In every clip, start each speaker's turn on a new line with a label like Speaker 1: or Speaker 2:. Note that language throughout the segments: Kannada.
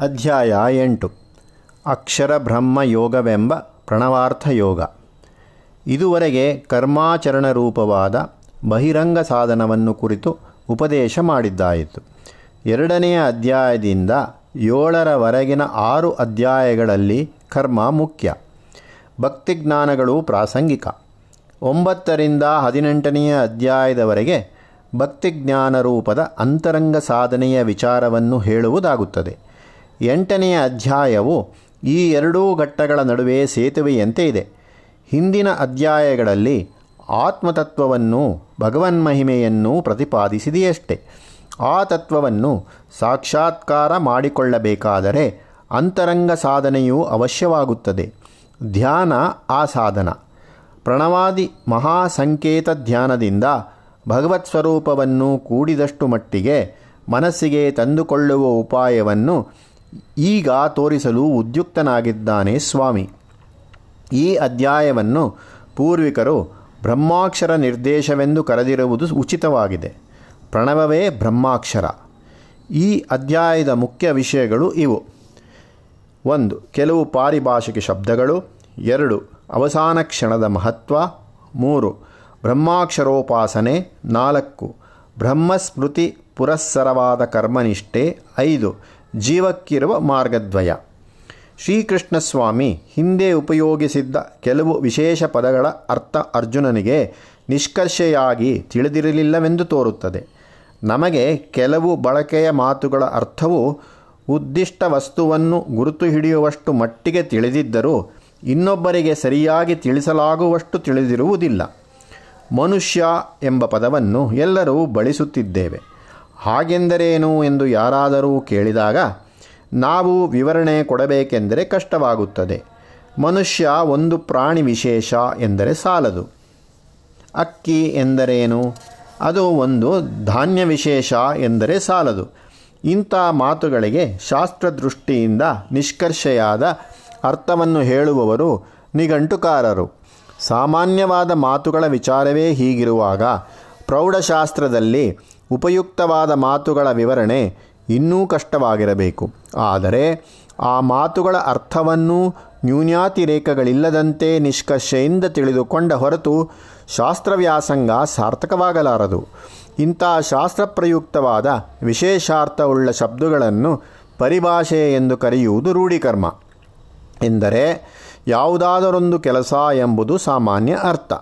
Speaker 1: ಅಧ್ಯಾಯ ಎಂಟು. ಅಕ್ಷರ ಬ್ರಹ್ಮ ಯೋಗವೆಂಬ ಪ್ರಣವಾರ್ಥ ಯೋಗ. ಇದುವರೆಗೆ ಕರ್ಮಾಚರಣ ರೂಪವಾದ ಬಹಿರಂಗ ಸಾಧನವನ್ನು ಕುರಿತು ಉಪದೇಶ ಮಾಡಿದ್ದಾಯಿತು. ಎರಡನೆಯ ಅಧ್ಯಾಯದಿಂದ ಏಳರವರೆಗಿನ ಆರು ಅಧ್ಯಾಯಗಳಲ್ಲಿ ಕರ್ಮ ಮುಖ್ಯ. ಭಕ್ತಿಜ್ಞಾನಗಳು ಪ್ರಾಸಂಗಿಕ. ಒಂಬತ್ತರಿಂದ ಹದಿನೆಂಟನೆಯ ಅಧ್ಯಾಯದವರೆಗೆ ಭಕ್ತಿಜ್ಞಾನ ರೂಪದ ಅಂತರಂಗ ಸಾಧನೆಯ ವಿಚಾರವನ್ನು ಹೇಳುವುದಾಗುತ್ತದೆ. ಎಂಟನೆಯ ಅಧ್ಯಾಯವು ಈ ಎರಡೂ ಘಟ್ಟಗಳ ನಡುವೆ ಸೇತುವೆಯಂತೆ ಇದೆ. ಹಿಂದಿನ ಅಧ್ಯಾಯಗಳಲ್ಲಿ ಆತ್ಮತತ್ವವನ್ನು, ಭಗವನ್ಮಹಿಮೆಯನ್ನು ಪ್ರತಿಪಾದಿಸಿದೆಯಷ್ಟೆ. ಆ ತತ್ವವನ್ನು ಸಾಕ್ಷಾತ್ಕಾರ ಮಾಡಿಕೊಳ್ಳಬೇಕಾದರೆ ಅಂತರಂಗ ಸಾಧನೆಯೂ ಅವಶ್ಯವಾಗುತ್ತದೆ. ಧ್ಯಾನ ಆ ಸಾಧನ. ಪ್ರಣವಾದಿ ಮಹಾಸಂಕೇತ ಧ್ಯಾನದಿಂದ ಭಗವತ್ ಸ್ವರೂಪವನ್ನು ಕೂಡಿದಷ್ಟು ಮಟ್ಟಿಗೆ ಮನಸ್ಸಿಗೆ ತಂದುಕೊಳ್ಳುವ ಉಪಾಯವನ್ನು ಈಗ ತೋರಿಸಲು ಉದ್ಯುಕ್ತನಾಗಿದ್ದಾನೆ ಸ್ವಾಮಿ. ಈ ಅಧ್ಯಾಯವನ್ನು ಪೂರ್ವಿಕರು ಬ್ರಹ್ಮಾಕ್ಷರ ನಿರ್ದೇಶವೆಂದು ಕರೆದಿರುವುದು ಉಚಿತವಾಗಿದೆ. ಪ್ರಣವವೇ ಬ್ರಹ್ಮಾಕ್ಷರ. ಈ ಅಧ್ಯಾಯದ ಮುಖ್ಯ ವಿಷಯಗಳು ಇವು. ಒಂದು, ಕೆಲವು ಪಾರಿಭಾಷಿಕ ಶಬ್ದಗಳು. ಎರಡು, ಅವಸಾನ ಕ್ಷಣದ ಮಹತ್ವ. ಮೂರು, ಬ್ರಹ್ಮಾಕ್ಷರೋಪಾಸನೆ. ನಾಲ್ಕು, ಬ್ರಹ್ಮಸ್ಮೃತಿ ಪುರಸ್ಸರವಾದ ಕರ್ಮನಿಷ್ಠೆ. ಐದು ಜೀವಕ್ಕಿರುವ ಮಾರ್ಗದ್ವಯ. ಶ್ರೀಕೃಷ್ಣ ಸ್ವಾಮಿ ಹಿಂದೆ ಉಪಯೋಗಿಸಿದ್ದ ಕೆಲವು ವಿಶೇಷ ಪದಗಳ ಅರ್ಥ ಅರ್ಜುನನಿಗೆ ನಿಷ್ಕರ್ಷೆಯಾಗಿ ತಿಳಿದಿರಲಿಲ್ಲವೆಂದು ತೋರುತ್ತದೆ. ನಮಗೆ ಕೆಲವು ಬಳಕೆಯ ಮಾತುಗಳ ಅರ್ಥವು ಉದ್ದಿಷ್ಟ ವಸ್ತುವನ್ನು ಗುರುತು ಹಿಡಿಯುವಷ್ಟು ಮಟ್ಟಿಗೆ ತಿಳಿದಿದ್ದರೂ ಇನ್ನೊಬ್ಬರಿಗೆ ಸರಿಯಾಗಿ ತಿಳಿಸಲಾಗುವಷ್ಟು ತಿಳಿದಿರುವುದಿಲ್ಲ. ಮನುಷ್ಯ ಎಂಬ ಪದವನ್ನು ಎಲ್ಲರೂ ಬಳಸುತ್ತಿದ್ದೇವೆ. ಹಾಗೆಂದರೇನು ಎಂದು ಯಾರಾದರೂ ಕೇಳಿದಾಗ, ನಾವು ವಿವರಣೆ ಕೊಡಬೇಕೆಂದರೆ ಕಷ್ಟವಾಗುತ್ತದೆ. ಮನುಷ್ಯ ಒಂದು ಪ್ರಾಣಿ ವಿಶೇಷ ಎಂದರೆ ಸಾಲದು. ಅಕ್ಕಿ ಎಂದರೇನು? ಅದು ಒಂದು ಧಾನ್ಯ ವಿಶೇಷ ಎಂದರೆ ಸಾಲದು. ಇಂಥ ಮಾತುಗಳಿಗೆ ಶಾಸ್ತ್ರದೃಷ್ಟಿಯಿಂದ ನಿಷ್ಕರ್ಷೆಯಾದ ಅರ್ಥವನ್ನು ಹೇಳುವವರು ನಿಘಂಟುಕಾರರು. ಸಾಮಾನ್ಯವಾದ ಮಾತುಗಳ ವಿಚಾರವೇ ಹೀಗಿರುವಾಗ, ಪ್ರೌಢಶಾಸ್ತ್ರದಲ್ಲಿ ಉಪಯುಕ್ತವಾದ ಮಾತುಗಳ ವಿವರಣೆ ಇನ್ನೂ ಕಷ್ಟವಾಗಿರಬೇಕು. ಆದರೆ ಆ ಮಾತುಗಳ ಅರ್ಥವನ್ನು ನ್ಯೂನ್ಯಾತಿರೇಕಗಳಿಲ್ಲದಂತೆ ನಿಷ್ಕರ್ಷೆಯಿಂದ ತಿಳಿದುಕೊಂಡ ಹೊರತು ಶಾಸ್ತ್ರವ್ಯಾಸಂಗ ಸಾರ್ಥಕವಾಗಲಾರದು. ಇಂಥ ಶಾಸ್ತ್ರಪ್ರಯುಕ್ತವಾದ ವಿಶೇಷಾರ್ಥವುಳ್ಳ ಶಬ್ದಗಳನ್ನು ಪರಿಭಾಷೆ ಎಂದು ಕರೆಯುವುದು ರೂಢಿಕರ್ಮ. ಎಂದರೆ ಯಾವುದಾದರೊಂದು ಕೆಲಸ ಎಂಬುದು ಸಾಮಾನ್ಯ ಅರ್ಥ.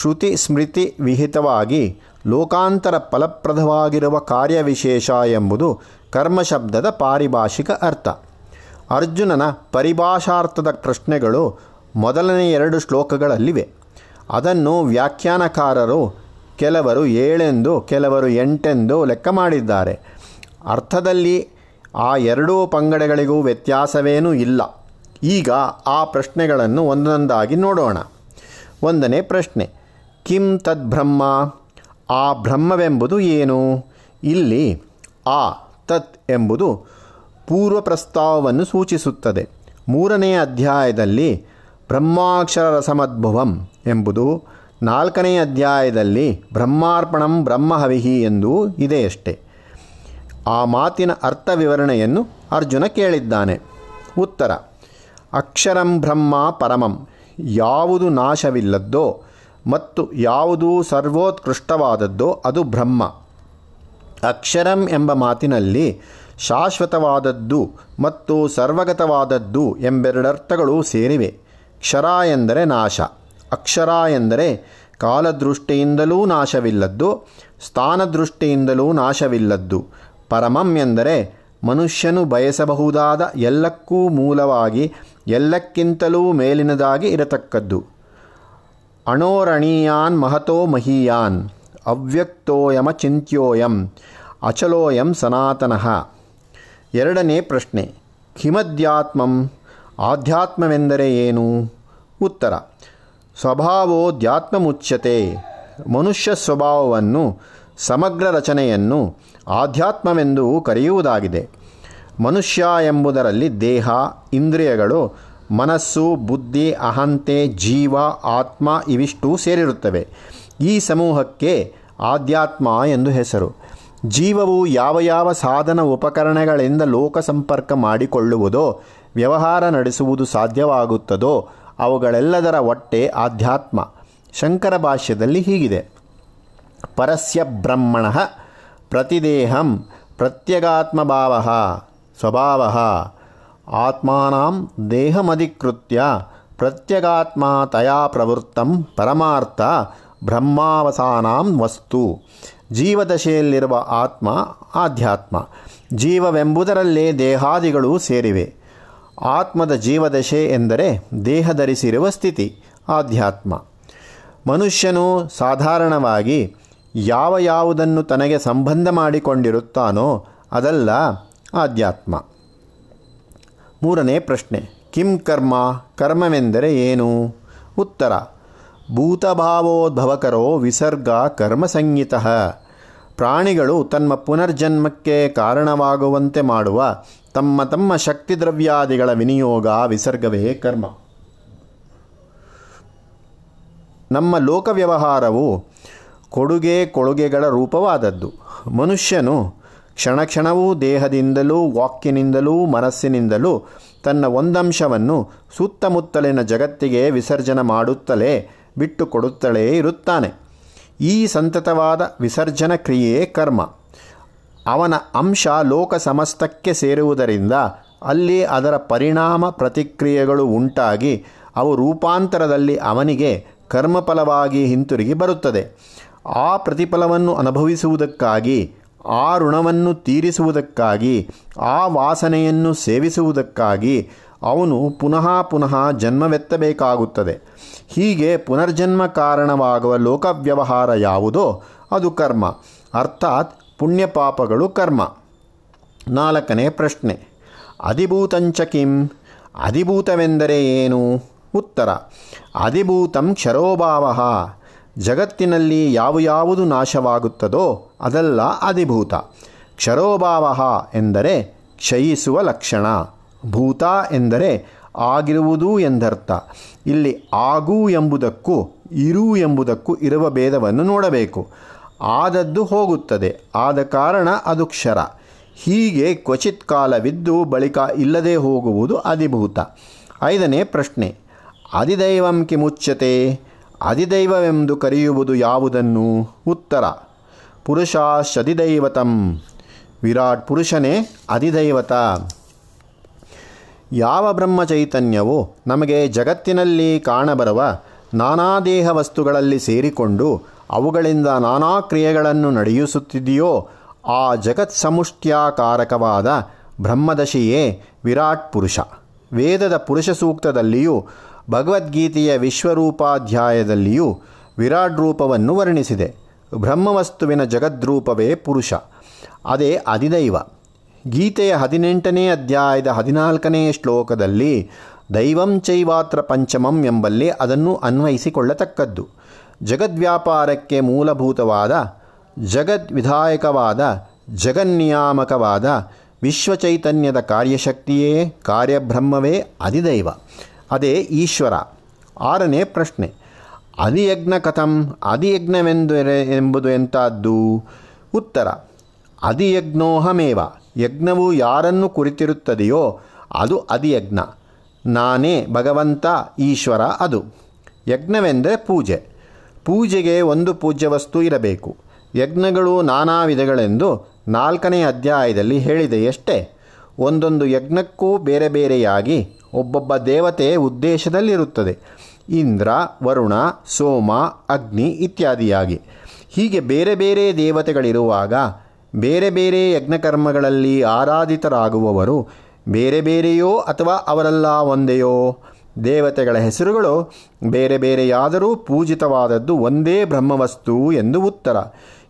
Speaker 1: ಶ್ರುತಿ ಸ್ಮೃತಿ ವಿಹಿತವಾಗಿ ಲೋಕಾಂತರ ಫಲಪ್ರದವಾಗಿರುವ ಕಾರ್ಯವಿಶೇಷ ಎಂಬುದು ಕರ್ಮಶಬ್ದದ ಪಾರಿಭಾಷಿಕ ಅರ್ಥ. ಅರ್ಜುನನ ಪರಿಭಾಷಾರ್ಥದ ಪ್ರಶ್ನೆಗಳು ಮೊದಲನೇ ಎರಡು ಶ್ಲೋಕಗಳಲ್ಲಿವೆ. ಅದನ್ನು ವ್ಯಾಖ್ಯಾನಕಾರರು ಕೆಲವರು ಏಳೆಂದು, ಕೆಲವರು ಎಂಟೆಂದು ಲೆಕ್ಕ ಮಾಡಿದ್ದಾರೆ. ಅರ್ಥದಲ್ಲಿ ಆ ಎರಡೂ ಪಂಗಡಗಳಿಗೂ ವ್ಯತ್ಯಾಸವೇನೂ ಇಲ್ಲ. ಈಗ ಆ ಪ್ರಶ್ನೆಗಳನ್ನು ಒಂದೊಂದಾಗಿ ನೋಡೋಣ. ಒಂದನೇ ಪ್ರಶ್ನೆ, ಕಿಂ ತದ್ಬ್ರಹ್ಮ? ಆ ಬ್ರಹ್ಮವೆಂಬುದು ಏನು? ಇಲ್ಲಿ ಆ ತತ್ ಎಂಬುದು ಪೂರ್ವ ಪ್ರಸ್ತಾವವನ್ನು ಸೂಚಿಸುತ್ತದೆ. ಮೂರನೇ ಅಧ್ಯಾಯದಲ್ಲಿ ಬ್ರಹ್ಮಾಕ್ಷರ ರಸಮದ್ಭವಂ ಎಂಬುದು, ನಾಲ್ಕನೇ ಅಧ್ಯಾಯದಲ್ಲಿ ಬ್ರಹ್ಮಾರ್ಪಣಂ ಬ್ರಹ್ಮಹವಿಹಿ ಎಂದೂ ಇದೆಯಷ್ಟೆ ಆ ಮಾತಿನ ಅರ್ಥ ವಿವರಣೆಯನ್ನು ಅರ್ಜುನ ಕೇಳಿದ್ದಾನೆ. ಉತ್ತರ, ಅಕ್ಷರಂ ಬ್ರಹ್ಮ ಪರಮಂ, ಯಾವುದು ನಾಶವಿಲ್ಲದ್ದೋ ಮತ್ತು ಯಾವುದು ಸರ್ವೋತ್ಕೃಷ್ಟವಾದದ್ದೋ ಅದು ಬ್ರಹ್ಮ. ಅಕ್ಷರಂ ಎಂಬ ಮಾತಿನಲ್ಲಿ ಶಾಶ್ವತವಾದದ್ದು ಮತ್ತು ಸರ್ವಗತವಾದದ್ದು ಎಂಬೆರಡರ್ಥಗಳು ಸೇರಿವೆ. ಕ್ಷರ ಎಂದರೆ ನಾಶ. ಅಕ್ಷರ ಎಂದರೆ ಕಾಲದೃಷ್ಟಿಯಿಂದಲೂ ನಾಶವಿಲ್ಲದ್ದು, ಸ್ಥಾನದೃಷ್ಟಿಯಿಂದಲೂ ನಾಶವಿಲ್ಲದ್ದು. ಪರಮಂ ಎಂದರೆ ಮನುಷ್ಯನು ಬಯಸಬಹುದಾದ ಎಲ್ಲಕ್ಕೂ ಮೂಲವಾಗಿ, ಎಲ್ಲಕ್ಕಿಂತಲೂ ಮೇಲಿನದಾಗಿ ಇರತಕ್ಕದ್ದು. ಅಣೋರಣೀಯಾನ್ ಮಹತೋ ಮಹೀಯಾನ್ ಅವ್ಯಕ್ತೋಯಮ ಚಿಂತ್ಯೋಯಂ ಅಚಲೋಯಂ ಸನಾತನಃ ಎರಡನೇ ಪ್ರಶ್ನೆ ಹಿಮಧ್ಯಾತ್ಮಂ ಆಧ್ಯಾತ್ಮವೆಂದರೆ ಏನು? ಉತ್ತರ ಸ್ವಭಾವೋಧ್ಯಾತ್ಮಮುಚ್ಯತೆ ಮನುಷ್ಯ ಸ್ವಭಾವವನ್ನು ಸಮಗ್ರ ರಚನೆಯನ್ನು ಆಧ್ಯಾತ್ಮವೆಂದು ಕರೆಯುವುದಾಗಿದೆ. ಮನುಷ್ಯ ಎಂಬುದರಲ್ಲಿ ದೇಹ, ಇಂದ್ರಿಯಗಳು ಮನಸ್ಸು, ಬುದ್ಧಿ, ಅಹಂತೆ, ಜೀವ, ಆತ್ಮ ಇವಿಷ್ಟು ಸೇರಿರುತ್ತವೆ. ಈ ಸಮೂಹಕ್ಕೆ ಆಧ್ಯಾತ್ಮ ಎಂದು ಹೆಸರು. ಜೀವವು ಯಾವ ಯಾವ ಸಾಧನ ಉಪಕರಣಗಳಿಂದ ಲೋಕ ಸಂಪರ್ಕ ಮಾಡಿಕೊಳ್ಳುವುದೋ, ವ್ಯವಹಾರ ನಡೆಸುವುದು ಸಾಧ್ಯವಾಗುತ್ತದೋ, ಅವುಗಳೆಲ್ಲದರ ಒಟ್ಟೆ ಆಧ್ಯಾತ್ಮ. ಶಂಕರ ಭಾಷ್ಯದಲ್ಲಿ ಹೀಗಿದೆ. ಪರಸ್ಯ ಬ್ರಹ್ಮಣ ಪ್ರತಿದೇಹಂ ಪ್ರತ್ಯಗಾತ್ಮಭಾವ ಸ್ವಭಾವ ಆತ್ಮಾನಾಂ ದೇಹಮಧಿಕೃತ್ಯ ಪ್ರತ್ಯಗಾತ್ಮ ತಯಾ ಪ್ರವೃತ್ತಂ ಪರಮಾರ್ಥ ಬ್ರಹ್ಮಾವಸಾನಾಂ ವಸ್ತು. ಜೀವದಶೆಯಲ್ಲಿರುವ ಆತ್ಮ ಆಧ್ಯಾತ್ಮ. ಜೀವವೆಂಬುದರಲ್ಲೇ ದೇಹಾದಿಗಳು ಸೇರಿವೆ. ಆತ್ಮದ ಜೀವದಶೆ ಎಂದರೆ ದೇಹ ಧರಿಸಿರುವ ಸ್ಥಿತಿ, ಆಧ್ಯಾತ್ಮ. ಮನುಷ್ಯನು ಸಾಧಾರಣವಾಗಿ ಯಾವ ಯಾವುದನ್ನು ತನಗೆ ಸಂಬಂಧ ಮಾಡಿಕೊಂಡಿರುತ್ತಾನೋ ಅದಲ್ಲ ಆಧ್ಯಾತ್ಮ. ಮೂರನೇ ಪ್ರಶ್ನೆ, ಕಿಂ ಕರ್ಮ, ಕರ್ಮವೆಂದರೆ ಏನು? ಉತ್ತರ, ಭೂತಭಾವೋದ್ಭವಕರೋ ವಿಸರ್ಗ ಕರ್ಮಸಂಹಿತ ಪ್ರಾಣಿಗಳು ತಮ್ಮ ಪುನರ್ಜನ್ಮಕ್ಕೆ ಕಾರಣವಾಗುವಂತೆ ಮಾಡುವ ತಮ್ಮ ತಮ್ಮ ಶಕ್ತಿ ದ್ರವ್ಯಾದಿಗಳ ವಿನಿಯೋಗ ವಿಸರ್ಗವೇ ಕರ್ಮ. ನಮ್ಮ ಲೋಕ ವ್ಯವಹಾರವು ಕೊಡುಗೆ ಕೊಡುಗೆಗಳ ರೂಪವಾದದ್ದು. ಮನುಷ್ಯನು ಕ್ಷಣ ಕ್ಷಣವೂ ದೇಹದಿಂದಲೂ, ವಾಕ್ಯನಿಂದಲೂ, ಮನಸ್ಸಿನಿಂದಲೂ ತನ್ನ ಒಂದಂಶವನ್ನು ಸುತ್ತಮುತ್ತಲಿನ ಜಗತ್ತಿಗೆ ವಿಸರ್ಜನೆ ಮಾಡುತ್ತಲೇ ಬಿಟ್ಟುಕೊಡುತ್ತಲೇ ಇರುತ್ತಾನೆ. ಈ ಸಂತತವಾದ ವಿಸರ್ಜನ ಕ್ರಿಯೆ ಕರ್ಮ. ಅವನ ಅಂಶ ಲೋಕ ಸಮಸ್ತಕ್ಕೆ ಸೇರುವುದರಿಂದ ಅಲ್ಲಿ ಅದರ ಪರಿಣಾಮ ಪ್ರತಿಕ್ರಿಯೆಗಳು ಉಂಟಾಗಿ ಅವು ರೂಪಾಂತರದಲ್ಲಿ ಅವನಿಗೆ ಕರ್ಮಫಲವಾಗಿ ಹಿಂತಿರುಗಿ ಬರುತ್ತದೆ. ಆ ಪ್ರತಿಫಲವನ್ನು ಅನುಭವಿಸುವುದಕ್ಕಾಗಿ ಆ ಋಣವನ್ನು ತೀರಿಸುವುದಕ್ಕಾಗಿ, ಆ ವಾಸನೆಯನ್ನು ಸೇವಿಸುವುದಕ್ಕಾಗಿ ಅವನು ಪುನಃ ಪುನಃ ಜನ್ಮವೆತ್ತಬೇಕಾಗುತ್ತದೆ. ಹೀಗೆ ಪುನರ್ಜನ್ಮ ಕಾರಣವಾಗುವ ಲೋಕವ್ಯವಹಾರ ಯಾವುದೋ ಅದು ಕರ್ಮ. ಅರ್ಥಾತ್ ಪುಣ್ಯಪಾಪಗಳು ಕರ್ಮ. ನಾಲ್ಕನೇ ಪ್ರಶ್ನೆ. ಅಧಿಭೂತಂಚ ಕಿಂ? ಅಧಿಭೂತವೆಂದರೆ ಏನು? ಉತ್ತರ. ಅಧಿಭೂತಂ ಕ್ಷರೋಭಾವ. ಜಗತ್ತಿನಲ್ಲಿ ಯಾವ ಯಾವುದು ನಾಶವಾಗುತ್ತದೋ ಅದೆಲ್ಲ ಅಧಿಭೂತ. ಕ್ಷರೋಭಾವ ಎಂದರೆ ಕ್ಷಯಿಸುವ ಲಕ್ಷಣ. ಭೂತ ಎಂದರೆ ಆಗಿರುವುದು ಎಂದರ್ಥ. ಇಲ್ಲಿ ಆಗು ಎಂಬುದಕ್ಕೂ ಇರು ಎಂಬುದಕ್ಕೂ ಇರುವ ಭೇದವನ್ನು ನೋಡಬೇಕು. ಆದದ್ದು ಹೋಗುತ್ತದೆ. ಆದ ಕಾರಣ ಅದು ಕ್ಷರ. ಹೀಗೆ ಕ್ವಚಿತ್ ಕಾಲವಿದ್ದು ಬಳಿಕ ಇಲ್ಲದೆ ಹೋಗುವುದು ಅಧಿಭೂತ. ಐದನೇ ಪ್ರಶ್ನೆ. ಅಧಿದೈವಂ ಕಿಮುಚ್ಯತೆ? ಅಧಿದೈವವೆಂದು ಕರೆಯುವುದು ಯಾವುದನ್ನು? ಉತ್ತರ. ಪುರುಷಾಶಧಿದೈವತಂ ವಿರಾಟ್ ಪುರುಷನೇ ಅಧಿದೈವತ. ಯಾವ ಬ್ರಹ್ಮಚೈತನ್ಯವು ನಮಗೆ ಜಗತ್ತಿನಲ್ಲಿ ಕಾಣಬರುವ ನಾನಾ ದೇಹ ವಸ್ತುಗಳಲ್ಲಿ ಸೇರಿಕೊಂಡು ಅವುಗಳಿಂದ ನಾನಾ ಕ್ರಿಯೆಗಳನ್ನು ನಡೆಯಿಸುತ್ತಿದೆಯೋ, ಆ ಜಗತ್ ಸಮುಷ್ಟ್ಯಾಕಾರಕವಾದ ಬ್ರಹ್ಮದಶಿಯೇ ವಿರಾಟ್ ಪುರುಷ. ವೇದದ ಪುರುಷ ಸೂಕ್ತದಲ್ಲಿಯೂ ಭಗವದ್ಗೀತೆಯ ವಿಶ್ವರೂಪಾಧ್ಯಾಯದಲ್ಲಿಯೂ ವಿರಾಟ್ ರೂಪವನ್ನು ವರ್ಣಿಸಿದೆ. ಬ್ರಹ್ಮವಸ್ತುವಿನ ಜಗದ್ರೂಪವೇ ಪುರುಷ. ಅದೇ ಅಧಿದೈವ. ಗೀತೆಯ ಹದಿನೆಂಟನೇ ಅಧ್ಯಾಯದ ಹದಿನಾಲ್ಕನೇ ಶ್ಲೋಕದಲ್ಲಿ ದೈವಂ ಚೈವಾತ್ರ ಪಂಚಮಂ ಎಂಬಲ್ಲಿ ಅದನ್ನು ಅನ್ವಯಿಸಿಕೊಳ್ಳತಕ್ಕದ್ದು. ಜಗದ್ವ್ಯಾಪಾರಕ್ಕೆ ಮೂಲಭೂತವಾದ, ಜಗದ್ವಿಧಾಯಕವಾದ, ಜಗನ್ನಿಯಾಮಕವಾದ ವಿಶ್ವಚೈತನ್ಯದ ಕಾರ್ಯಶಕ್ತಿಯೇ ಕಾರ್ಯಬ್ರಹ್ಮವೇ ಅಧಿದೈವ. ಅದೇ ಈಶ್ವರ. ಆರನೇ ಪ್ರಶ್ನೆ ಅಧಿಯಜ್ಞ ಕಥಂ ಅಧಿಯಜ್ಞವೆಂದರೆ ಎಂಬುದು ಎಂಥದ್ದು ಉತ್ತರ, ಅಧಿಯಜ್ಞೋಹಮೇವ, ಯಜ್ಞವು ಯಾರನ್ನು ಕುರಿತಿರುತ್ತದೆಯೋ ಅದು ಅಧಿಯಜ್ಞ. ನಾನೇ ಭಗವಂತ, ಈಶ್ವರ ಅದು. ಯಜ್ಞವೆಂದರೆ ಪೂಜೆ. ಪೂಜೆಗೆ ಒಂದು ಪೂಜ್ಯ ವಸ್ತು ಇರಬೇಕು. ಯಜ್ಞಗಳು ನಾನಾ ವಿಧಗಳೆಂದು ನಾಲ್ಕನೇ ಅಧ್ಯಾಯದಲ್ಲಿ ಹೇಳಿದೆಯಷ್ಟೇ. ಒಂದೊಂದು ಯಜ್ಞಕ್ಕೂ ಬೇರೆ ಬೇರೆಯಾಗಿ ಒಬ್ಬೊಬ್ಬ ದೇವತೆ ಉದ್ದೇಶದಲ್ಲಿರುತ್ತದೆ. ಇಂದ್ರ, ವರುಣ, ಸೋಮ, ಅಗ್ನಿ ಇತ್ಯಾದಿಯಾಗಿ. ಹೀಗೆ ಬೇರೆ ಬೇರೆ ದೇವತೆಗಳಿರುವಾಗ, ಬೇರೆ ಬೇರೆ ಯಜ್ಞಕರ್ಮಗಳಲ್ಲಿ ಆರಾಧಿತರಾಗುವವರು ಬೇರೆ ಬೇರೆಯೋ ಅಥವಾ ಅವರೆಲ್ಲ ಒಂದೆಯೋ? ದೇವತೆಗಳ ಹೆಸರುಗಳು ಬೇರೆ ಬೇರೆಯಾದರೂ ಪೂಜಿತವಾದದ್ದು ಒಂದೇ ಬ್ರಹ್ಮವಸ್ತು ಎಂದು ಉತ್ತರ.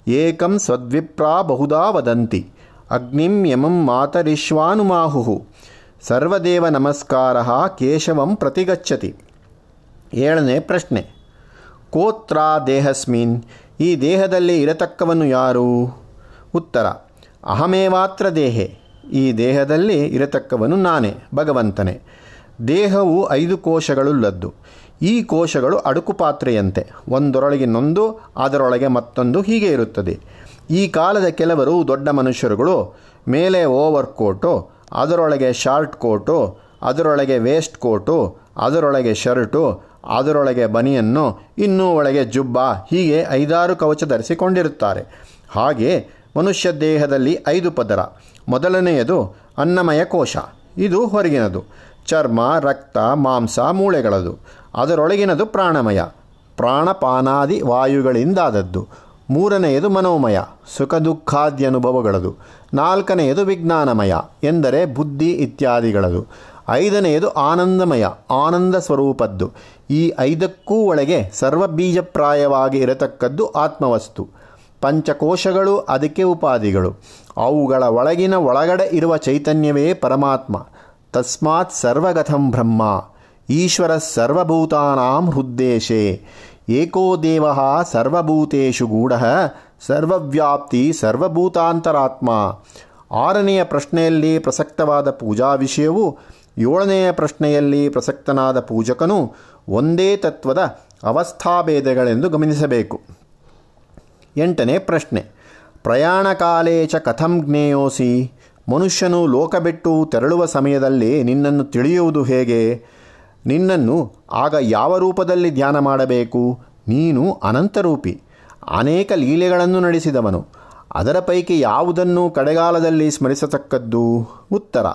Speaker 1: ಏಕಂ ಸದ್ವಿಪ್ರಾ ಬಹುದಾ ವದಂತಿ. ಅಗ್ನಿಂ ಯಮಂ ಮಾತರಿಶ್ವಾನುಮಾಹು ಸರ್ವದೇವ ನಮಸ್ಕಾರ ಕೇಶವಂ ಪ್ರತಿಗಚ್ಚತಿ. ಏಳನೇ ಪ್ರಶ್ನೆ. ಕೋತ್ರ ದೇಹಸ್ಮಿನ್, ಈ ದೇಹದಲ್ಲಿ ಇರತಕ್ಕವನು ಯಾರು? ಉತ್ತರ. ಅಹಮೇವಾತ್ರ ದೇಹೆ, ಈ ದೇಹದಲ್ಲಿ ಇರತಕ್ಕವನು ನಾನೇ, ಭಗವಂತನೇ. ದೇಹವು ಐದು ಕೋಶಗಳುಳ್ಳದ್ದು ಈ ಕೋಶಗಳು ಅಡುಕು ಪಾತ್ರೆಯಂತೆ ಒಂದರೊಳಗಿನೊಂದು ಅದರೊಳಗೆ ಮತ್ತೊಂದು ಹೀಗೆ ಇರುತ್ತದೆ. ಈ ಕಾಲದ ಕೆಲವರು ದೊಡ್ಡ ಮನುಷ್ಯರುಗಳು, ಮೇಲೆ ಓವರ್ ಕೋಟು ಅದರೊಳಗೆ ಶಾರ್ಟ್ ಕೋಟು, ಅದರೊಳಗೆ ವೇಸ್ಟ್ ಕೋಟು, ಅದರೊಳಗೆ ಶರ್ಟು, ಅದರೊಳಗೆ ಬನಿಯನ್ನು, ಇನ್ನೂ ಒಳಗೆ ಜುಬ್ಬ, ಹೀಗೆ ಐದಾರು ಕವಚ ಧರಿಸಿಕೊಂಡಿರುತ್ತಾರೆ. ಹಾಗೆ ಮನುಷ್ಯ ದೇಹದಲ್ಲಿ ಐದು ಪದರ. ಮೊದಲನೆಯದು ಅನ್ನಮಯ ಕೋಶ. ಇದು ಹೊರಗಿನದು. ಚರ್ಮ, ರಕ್ತ, ಮಾಂಸ, ಮೂಳೆಗಳದು. ಅದರೊಳಗಿನದು ಪ್ರಾಣಮಯ. ಪ್ರಾಣಪಾನಾದಿ ವಾಯುಗಳಿಂದಾದದ್ದು. ಮೂರನೆಯದು ಮನೋಮಯ ಸುಖ ದುಃಖಾದ್ಯನುಭವಗಳದು ನಾಲ್ಕನೆಯದು ವಿಜ್ಞಾನಮಯ ಎಂದರೆ ಬುದ್ಧಿ ಇತ್ಯಾದಿಗಳದು. ಐದನೆಯದು ಆನಂದಮಯ, ಆನಂದ ಸ್ವರೂಪದ್ದು. ಈ ಐದಕ್ಕೂ ಒಳಗೆ ಸರ್ವಬೀಜಪ್ರಾಯವಾಗಿ ಇರತಕ್ಕದ್ದು ಆತ್ಮವಸ್ತು. ಪಂಚಕೋಶಗಳು ಅದಕ್ಕೆ ಉಪಾಧಿಗಳು ಅವುಗಳ ಒಳಗಿನ ಒಳಗಡೆ ಇರುವ ಚೈತನ್ಯವೇ ಪರಮಾತ್ಮ. ತಸ್ಮಾತ್ ಸರ್ವಗಥಂ ಬ್ರಹ್ಮ. ಈಶ್ವರ ಸರ್ವಭೂತಾನಾಂ ಹೃದ್ದೇಶೇ. ಏಕೋ ದೇವ ಸರ್ವಭೂತು ಗೂಢ, ಸರ್ವವ್ಯಾಪ್ತಿ ಸರ್ವಭೂತಾಂತರಾತ್ಮ. ಆರನೆಯ ಪ್ರಶ್ನೆಯಲ್ಲಿ ಪ್ರಸಕ್ತವಾದ ಪೂಜಾ ವಿಷಯವು, ಏಳನೆಯ ಪ್ರಶ್ನೆಯಲ್ಲಿ ಪ್ರಸಕ್ತನಾದ ಪೂಜಕನು ಒಂದೇ ತತ್ವದ ಅವಸ್ಥಾಭೇದಗಳೆಂದು ಗಮನಿಸಬೇಕು. ಎಂಟನೇ ಪ್ರಶ್ನೆ, ಪ್ರಯಾಣ ಕಾಲೇ ಚ ಕಥಂ ಜ್ಞೇಯೋಸಿ, ಮನುಷ್ಯನು ಲೋಕ ಬಿಟ್ಟು ತೆರಳುವ ಸಮಯದಲ್ಲಿ ನಿನ್ನನ್ನು ತಿಳಿಯುವುದು ಹೇಗೆ? ನಿನ್ನನ್ನು ಆಗ ಯಾವ ರೂಪದಲ್ಲಿ ಧ್ಯಾನ ಮಾಡಬೇಕು? ನೀನು ಅನಂತರೂಪಿ. ಅನೇಕ ಲೀಲೆಗಳನ್ನು ನಡೆಸಿದವನು. ಅದರ ಪೈಕಿ ಯಾವುದನ್ನು ಕಡೆಗಾಲದಲ್ಲಿ ಸ್ಮರಿಸತಕ್ಕದ್ದು ಉತ್ತರ.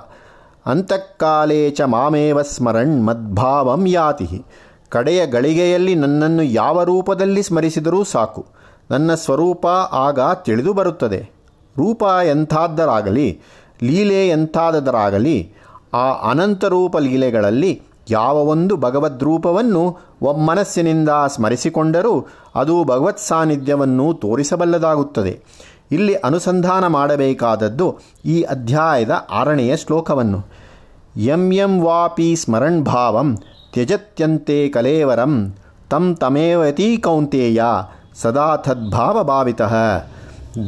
Speaker 1: ಅಂತಃಕಾಲೇ ಚ ಮಾಮೇವ ಸ್ಮರಣ್ ಮದ್ಭಾವಂ ಯಾತಿ ಕಡೆಯ ಗಳಿಗೆಯಲ್ಲಿ ನನ್ನನ್ನು ಯಾವ ರೂಪದಲ್ಲಿ ಸ್ಮರಿಸಿದರೂ ಸಾಕು. ನನ್ನ ಸ್ವರೂಪ ಆಗ ತಿಳಿದು ಬರುತ್ತದೆ. ರೂಪ ಎಂಥಾದ್ದರಾಗಲಿ, ಲೀಲೆ ಎಂಥಾದದರಾಗಲಿ, ಆ ಅನಂತರೂಪ ಲೀಲೆಗಳಲ್ಲಿ ಯಾವ ಒಂದು ಭಗವದ್ರೂಪವನ್ನು ಒಮ್ಮನಸ್ಸಿನಿಂದ ಸ್ಮರಿಸಿಕೊಂಡರೂ ಅದು ಭಗವತ್ ಸಾನ್ನಿಧ್ಯವನ್ನು ತೋರಿಸಬಲ್ಲದಾಗುತ್ತದೆ. ಇಲ್ಲಿ ಅನುಸಂಧಾನ ಮಾಡಬೇಕಾದದ್ದು ಈ ಅಧ್ಯಾಯದ ಆರನೆಯ ಶ್ಲೋಕವನ್ನು. ಯಂ ಯಂ ವಾಪಿ ಸ್ಮರಣ್ ಭಾವಂ ತ್ಯಜತ್ಯಂತೆ ಕಲೇವರಂ ತಂ ತಮೇವತಿ ಕೌಂತೇಯ ಸದಾ ತದ್ಭಾವ ಭಾವಿತ.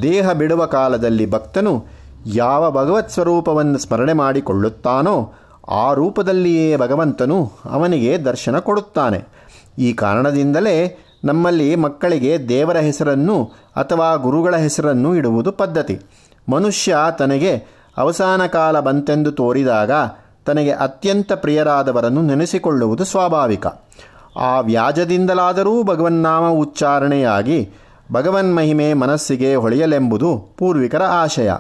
Speaker 1: ದೇಹ ಬಿಡುವ ಕಾಲದಲ್ಲಿ ಭಕ್ತನು ಯಾವ ಭಗವತ್ ಸ್ವರೂಪವನ್ನು ಸ್ಮರಣೆ ಮಾಡಿಕೊಳ್ಳುತ್ತಾನೋ ಆ ರೂಪದಲ್ಲಿಯೇ ಭಗವಂತನು ಅವನಿಗೆ ದರ್ಶನ ಕೊಡುತ್ತಾನೆ. ಈ ಕಾರಣದಿಂದಲೇ ನಮ್ಮಲ್ಲಿ ಮಕ್ಕಳಿಗೆ ದೇವರ ಹೆಸರನ್ನು ಅಥವಾ ಗುರುಗಳ ಹೆಸರನ್ನು ಇಡುವುದು ಪದ್ಧತಿ. ಮನುಷ್ಯ ತನಗೆ ಅವಸಾನ ಕಾಲ ಬಂತೆಂದು ತೋರಿದಾಗ ತನಗೆ ಅತ್ಯಂತ ಪ್ರಿಯರಾದವರನ್ನು ನೆನೆಸಿಕೊಳ್ಳುವುದು ಸ್ವಾಭಾವಿಕ. ಆ ವ್ಯಾಜದಿಂದಲಾದರೂ ಭಗವನ್ನಾಮ ಉಚ್ಚಾರಣೆಯಾಗಿ ಭಗವನ್ ಮಹಿಮೆ ಮನಸ್ಸಿಗೆ ಹೊಳೆಯಲೆಂಬುದು ಪೂರ್ವಿಕರ ಆಶಯ.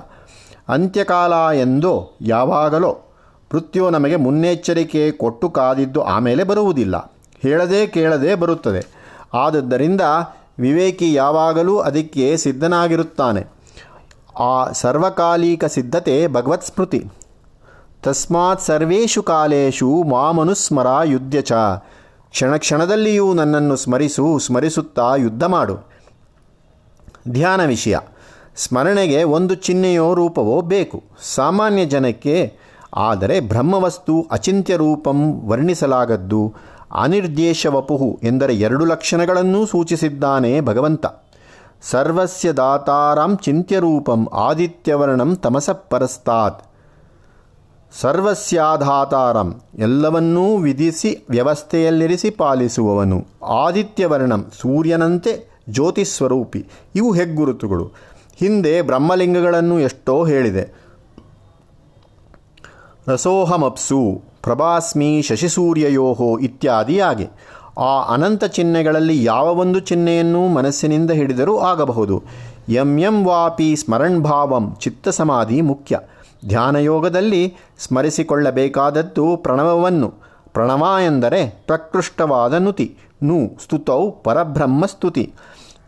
Speaker 1: ಅಂತ್ಯಕಾಲ ಎಂದೋ ಯಾವಾಗಲೋ ಮೃತ್ಯು ನಮಗೆ ಮುನ್ನೆಚ್ಚರಿಕೆ ಕೊಟ್ಟು ಕಾದಿದ್ದು ಆಮೇಲೆ ಬರುವುದಿಲ್ಲ. ಹೇಳದೇ ಕೇಳದೆ ಬರುತ್ತದೆ. ಆದದ್ದರಿಂದ ವಿವೇಕಿ ಯಾವಾಗಲೂ ಅದಕ್ಕೆ ಸಿದ್ಧನಾಗಿರುತ್ತಾನೆ. ಆ ಸರ್ವಕಾಲಿಕ ಸಿದ್ಧತೆ ಭಗವತ್ ಸ್ಮೃತಿ. ತಸ್ಮಾತ್ ಸರ್ವೇಷು ಕಾಲೇಶು ಮಾಮನುಸ್ಮರ ಯುದ್ಧ ಚ. ಕ್ಷಣ ಕ್ಷಣದಲ್ಲಿಯೂ ನನ್ನನ್ನು ಸ್ಮರಿಸು, ಸ್ಮರಿಸುತ್ತಾ ಯುದ್ಧ ಮಾಡು. ಧ್ಯಾನ ವಿಷಯ. ಸ್ಮರಣೆಗೆ ಒಂದು ಚಿಹ್ನೆಯೋ ರೂಪವೋ ಬೇಕು. ಸಾಮಾನ್ಯ ಜನಕ್ಕೆ ಆದರೆ ಬ್ರಹ್ಮವಸ್ತು ಅಚಿಂತ್ಯ ರೂಪಂ ವರ್ಣಿಸಲಾಗದ್ದು ಅನಿರ್ದೇಶ ವಪುಹು ಎಂದರೆ ಎರಡು ಲಕ್ಷಣಗಳನ್ನೂ ಸೂಚಿಸಿದ್ದಾನೆ ಭಗವಂತ. ಸರ್ವಸ್ಯ ದಾತಾರಾಂ ಚಿಂತ್ಯರೂಪಂ ಆದಿತ್ಯವರ್ಣಂ ತಮಸ ಪರಸ್ತಾತ್. ಸರ್ವಸ್ಯಾಧಾತಾರಂ ಎಲ್ಲವನ್ನೂ ವಿಧಿಸಿ ವ್ಯವಸ್ಥೆಯಲ್ಲಿರಿಸಿ ಪಾಲಿಸುವವನು. ಆದಿತ್ಯವರ್ಣಂ ಸೂರ್ಯನಂತೆ ಜ್ಯೋತಿಸ್ವರೂಪಿ. ಇವು ಹೆಗ್ಗುರುತುಗಳು. ಹಿಂದೆ ಬ್ರಹ್ಮಲಿಂಗಗಳನ್ನು ಎಷ್ಟೋ ಹೇಳಿದೆ. ರಸೋಹಮಪ್ಸು ಪ್ರಭಾಸ್ಮಿ ಶಶಿಸೂರ್ಯಯೋಹೋ ಇತ್ಯಾದಿಯಾಗಿ. ಆ ಅನಂತ ಚಿಹ್ನೆಗಳಲ್ಲಿ ಯಾವ ಒಂದು ಚಿಹ್ನೆಯನ್ನು ಮನಸ್ಸಿನಿಂದ ಹಿಡಿದರೂ ಆಗಬಹುದು. ಎಂ ಎಂ ವಾಪಿ ಸ್ಮರಣ್ ಭಾವಂ ಚಿತ್ತ ಸಮಾಧಿ ಮುಖ್ಯ. ಧ್ಯಾನಯೋಗದಲ್ಲಿ ಸ್ಮರಿಸಿಕೊಳ್ಳಬೇಕಾದದ್ದು ಪ್ರಣವವನ್ನು. ಪ್ರಣವ ಎಂದರೆ ಪ್ರಕೃಷ್ಟವಾದ ನುತಿ. ನು ಸ್ತುತೌ ಪರಬ್ರಹ್ಮ ಸ್ತುತಿ.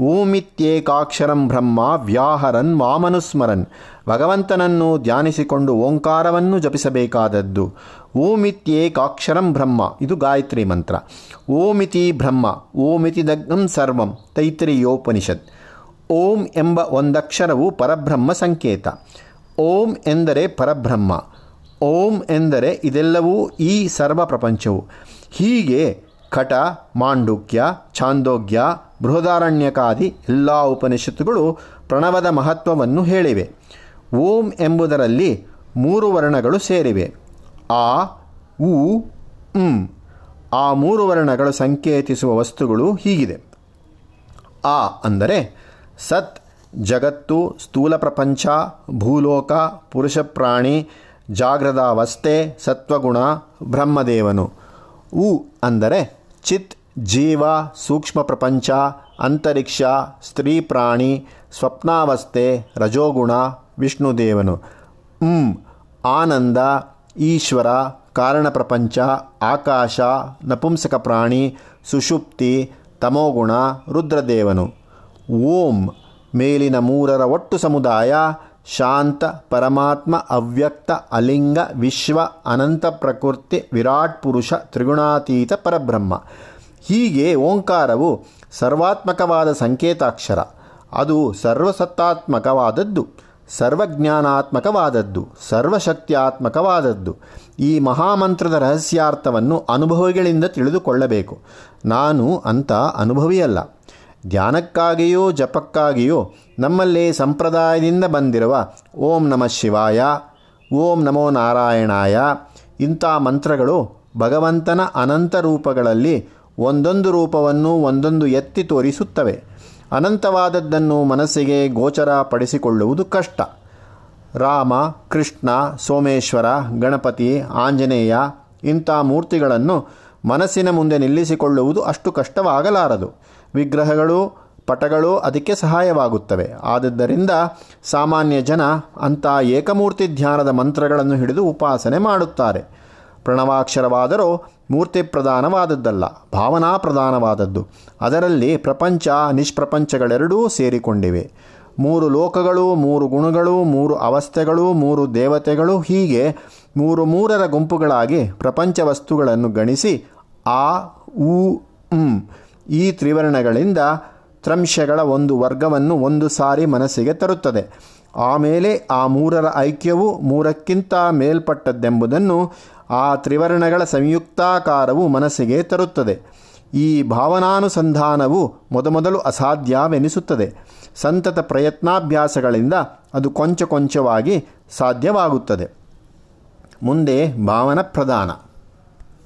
Speaker 1: ಓಮಿತ್ಯೇಕಾಕ್ಷರಂ ಬ್ರಹ್ಮ ವ್ಯಾಹರನ್ ಮಾಮನುಸ್ಮರನ್. ಭಗವಂತನನ್ನು ಧ್ಯಾನಿಸಿಕೊಂಡು ಓಂಕಾರವನ್ನು ಜಪಿಸಬೇಕಾದದ್ದು. ಓಮಿತ್ಯೇಕಾಕ್ಷರಂ ಬ್ರಹ್ಮ. ಇದು ಗಾಯತ್ರಿ ಮಂತ್ರ. ಓಮಿತಿ ಬ್ರಹ್ಮ. ಓಮಿತಿ ದಗ್ನಂ ಸರ್ವಂ. ತೈತ್ರಿಯೋಪನಿಷತ್. ಓಂ ಎಂಬ ಒಂದಕ್ಷರವು ಪರಬ್ರಹ್ಮ ಸಂಕೇತ. ಓಂ ಎಂದರೆ ಪರಬ್ರಹ್ಮ. ಓಂ ಎಂದರೆ ಇದೆಲ್ಲವೂ ಈ ಸರ್ವ ಪ್ರಪಂಚವು ಹೀಗೆ ಕಟ, ಮಾಂಡುಕ್ಯ, ಛಾಂದೋಗ್ಯ ಬೃಹದಾರಣ್ಯಕಾದಿ ಎಲ್ಲ ಉಪನಿಷತ್ತುಗಳು ಪ್ರಣವದ ಮಹತ್ವವನ್ನು ಹೇಳಿವೆ. ಓಂ ಎಂಬುದರಲ್ಲಿ ಮೂರು ವರ್ಣಗಳು ಸೇರಿವೆ. ಆ, ಉ, ಉಂ. ಆ ಮೂರು ವರ್ಣಗಳು ಸಂಕೇತಿಸುವ ವಸ್ತುಗಳು ಹೀಗಿದೆ. ಆ ಅಂದರೆ ಸತ್, ಜಗತ್ತು, ಸ್ಥೂಲ ಪ್ರಪಂಚ, ಭೂಲೋಕ, ಪುರುಷ ಪ್ರಾಣಿ ಜಾಗೃತಾವಸ್ಥೆ ಸತ್ವಗುಣ, ಬ್ರಹ್ಮದೇವನು. ಉ ಅಂದರೆ ಚಿತ್ ಜೀವ, ಸೂಕ್ಷ್ಮ ಪ್ರಪಂಚ, ಅಂತರಿಕ್ಷ, ಸ್ತ್ರೀ ಪ್ರಾಣಿ, ಸ್ವಪ್ನಾವಸ್ಥೆ, ರಜೋಗುಣ, ವಿಷ್ಣುದೇವನು. ಉಂ, ಆನಂದ, ಈಶ್ವರ, ಕಾರಣ ಪ್ರಪಂಚ, ಆಕಾಶ, ನಪುಂಸಕ ಪ್ರಾಣಿ, ಸುಷುಪ್ತಿ, ತಮೋಗುಣ, ರುದ್ರದೇವನು. ಓಂ, ಮೇಲಿನ ಮೂರರ ಒಟ್ಟು ಸಮುದಾಯ, ಶಾಂತ, ಪರಮಾತ್ಮ, ಅವ್ಯಕ್ತ, ಅಲಿಂಗ, ವಿಶ್ವ, ಅನಂತ ಪ್ರಕೃತಿ, ವಿರಾಟ್ ಪುರುಷ, ತ್ರಿಗುಣಾತೀತ, ಪರಬ್ರಹ್ಮ. ಹೀಗೆ ಓಂಕಾರವು ಸರ್ವಾತ್ಮಕವಾದ ಸಂಕೇತಾಕ್ಷರ. ಅದು ಸರ್ವಸತ್ತಾತ್ಮಕವಾದದ್ದು, ಸರ್ವಜ್ಞಾನಾತ್ಮಕವಾದದ್ದು, ಸರ್ವಶಕ್ತ್ಯಾತ್ಮಕವಾದದ್ದು. ಈ ಮಹಾಮಂತ್ರದ ರಹಸ್ಯಾರ್ಥವನ್ನು ಅನುಭವಿಗಳಿಂದ ತಿಳಿದುಕೊಳ್ಳಬೇಕು. ನಾನು ಅಂತ ಅನುಭವಿಯಲ್ಲ. ಧ್ಯಾನಕ್ಕಾಗಿಯೋ, ಜಪಕ್ಕಾಗಿಯೋ, ನಮ್ಮಲ್ಲಿ ಸಂಪ್ರದಾಯದಿಂದ ಬಂದಿರುವ ಓಂ ನಮಃ ಶಿವಾಯ, ಓಂ ನಮೋ ನಾರಾಯಣಾಯ ಇಂಥ ಮಂತ್ರಗಳು ಭಗವಂತನ ಅನಂತ ರೂಪಗಳಲ್ಲಿ ಒಂದೊಂದು ರೂಪವನ್ನು ಒಂದೊಂದು ಎತ್ತಿ ತೋರಿಸುತ್ತವೆ. ಅನಂತವಾದದ್ದನ್ನು ಮನಸ್ಸಿಗೆ ಗೋಚರ ಪಡಿಸಿಕೊಳ್ಳುವುದು ಕಷ್ಟ. ರಾಮ, ಕೃಷ್ಣ, ಸೋಮೇಶ್ವರ, ಗಣಪತಿ, ಆಂಜನೇಯ ಇಂಥ ಮೂರ್ತಿಗಳನ್ನು ಮನಸ್ಸಿನ ಮುಂದೆ ನಿಲ್ಲಿಸಿಕೊಳ್ಳುವುದು ಅಷ್ಟು ಕಷ್ಟವಾಗಲಾರದು. ವಿಗ್ರಹಗಳು, ಪಟಗಳು ಅದಕ್ಕೆ ಸಹಾಯವಾಗುತ್ತವೆ. ಆದ್ದರಿಂದ ಸಾಮಾನ್ಯ ಜನ ಅಂಥ ಏಕಮೂರ್ತಿ ಧ್ಯಾನದ ಮಂತ್ರಗಳನ್ನು ಹಿಡಿದು ಉಪಾಸನೆ ಮಾಡುತ್ತಾರೆ. ಪ್ರಣವಾಕ್ಷರವಾದರೂ ಮೂರ್ತಿ ಪ್ರಧಾನವಾದದ್ದಲ್ಲ ಭಾವನಾ ಪ್ರಧಾನವಾದದ್ದು ಅದರಲ್ಲಿ ಪ್ರಪಂಚ, ನಿಷ್ಪ್ರಪಂಚಗಳೆರಡೂ ಸೇರಿಕೊಂಡಿವೆ. ಮೂರು ಲೋಕಗಳು, ಮೂರು ಗುಣಗಳು, ಮೂರು ಅವಸ್ಥೆಗಳು, ಮೂರು ದೇವತೆಗಳು, ಹೀಗೆ ಮೂರು ಮೂರರ ಗುಂಪುಗಳಾಗಿ ಪ್ರಪಂಚ ವಸ್ತುಗಳನ್ನು ಗಣಿಸಿ ಆ, ಉ ಈ ತ್ರಿವರ್ಣಗಳಿಂದ ತ್ರಂಶಗಳ ಒಂದು ವರ್ಗವನ್ನು ಒಂದು ಸಾರಿ ಮನಸ್ಸಿಗೆ ತರುತ್ತದೆ. ಆಮೇಲೆ ಆ ಮೂರರ ಐಕ್ಯವು ಮೂರಕ್ಕಿಂತ ಮೇಲ್ಪಟ್ಟದ್ದೆಂಬುದನ್ನು ಆ ತ್ರಿವರ್ಣಗಳ ಸಂಯುಕ್ತಾಕಾರವು ಮನಸ್ಸಿಗೆ ತರುತ್ತದೆ. ಈ ಭಾವನಾನುಸಂಧಾನವು ಮೊದಮೊದಲು ಅಸಾಧ್ಯವೆನಿಸುತ್ತದೆ. ಸಂತತ ಪ್ರಯತ್ನಾಭ್ಯಾಸಗಳಿಂದ ಅದು ಕೊಂಚ ಕೊಂಚವಾಗಿ ಸಾಧ್ಯವಾಗುತ್ತದೆ. ಮುಂದೆ ಭಾವನ ಪ್ರಧಾನ.